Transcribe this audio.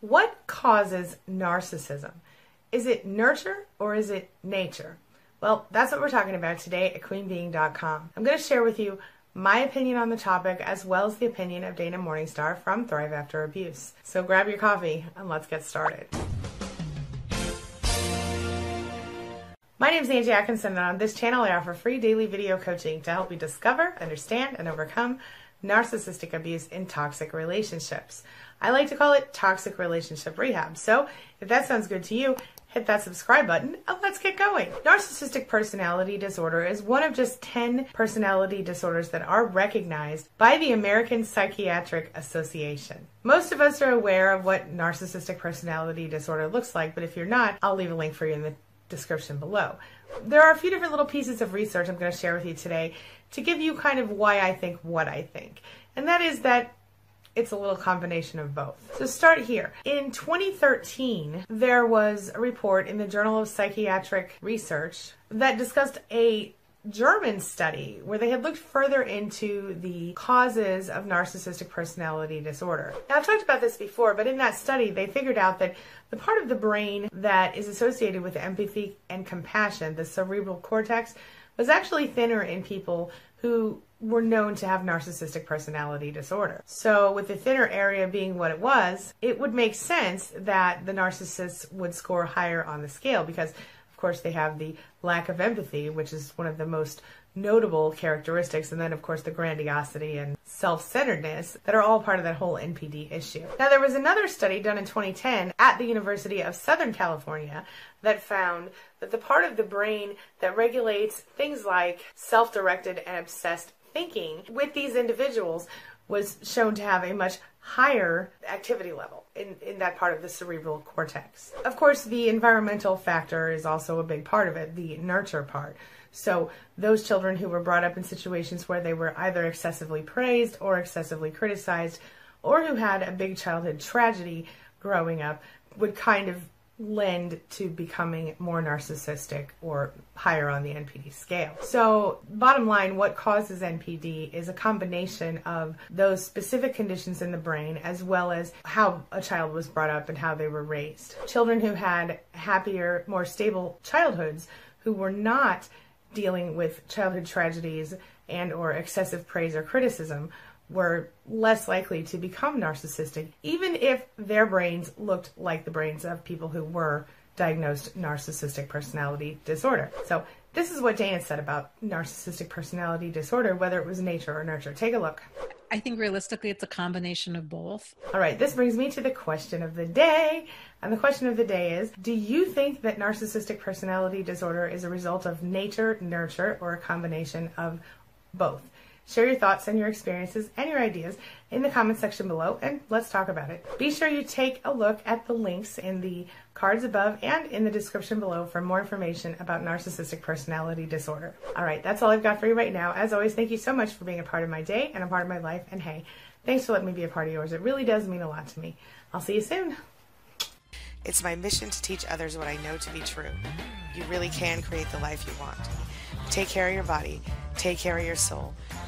What causes narcissism? Is it nurture or is it nature? Well, that's what we're talking about today at queenbeeing.com. I'm going to share with you my opinion on the topic as well as the opinion of Dana Morningstar from Thrive After Abuse. So grab your coffee and let's get started. My name is Angie Atkinson, and on this channel, I offer free daily video coaching to help you discover, understand, and overcome narcissistic abuse in toxic relationships. I like to call it toxic relationship rehab. So if that sounds good to you, hit that subscribe button and let's get going. Narcissistic personality disorder is one of just 10 personality disorders that are recognized by the American Psychiatric Association. Most of us are aware of what narcissistic personality disorder looks like, but if you're not, I'll leave a link for you in the description below. There are a few different little pieces of research I'm going to share with you today to give you kind of why I think what I think. And that is that it's a little combination of both. So start here. In 2013, there was a report in the Journal of Psychiatric Research that discussed a German study where they had looked further into the causes of narcissistic personality disorder. Now, I've talked about this before, but in that study, they figured out that the part of the brain that is associated with empathy and compassion, the cerebral cortex, was actually thinner in people who were known to have narcissistic personality disorder. So, with the thinner area being what it was, it would make sense that the narcissists would score higher on the scale because course, they have the lack of empathy, which is one of the most notable characteristics, and then, of course, the grandiosity and self centeredness that are all part of that whole NPD issue. Now, there was another study done in 2010 at the University of Southern California that found that the part of the brain that regulates things like self directed and obsessed thinking with these individuals was shown to have a much higher activity level in, in that part of the cerebral cortex. Of course, the environmental factor is also a big part of it, the nurture part. So, those children who were brought up in situations where they were either excessively praised or excessively criticized, or who had a big childhood tragedy growing up, would kind of lend to becoming more narcissistic or higher on the NPD scale. So, bottom line, what causes NPD is a combination of those specific conditions in the brain as well as how a child was brought up and how they were raised. Children who had happier, more stable childhoods who were not dealing with childhood tragedies and or excessive praise or criticism were less likely to become narcissistic, even if their brains looked like the brains of people who were diagnosed narcissistic personality disorder. So, this is what Dana said about narcissistic personality disorder, whether it was nature or nurture. Take a look. I think realistically, it's a combination of both. All right, this brings me to the question of the day. And the question of the day is Do you think that narcissistic personality disorder is a result of nature, nurture, or a combination of both? Share your thoughts and your experiences and your ideas in the comment section below and let's talk about it. Be sure you take a look at the links in the cards above and in the description below for more information about narcissistic personality disorder. All right, that's all I've got for you right now. As always, thank you so much for being a part of my day and a part of my life. And hey, thanks for letting me be a part of yours. It really does mean a lot to me. I'll see you soon. It's my mission to teach others what I know to be true. You really can create the life you want. Take care of your body, take care of your soul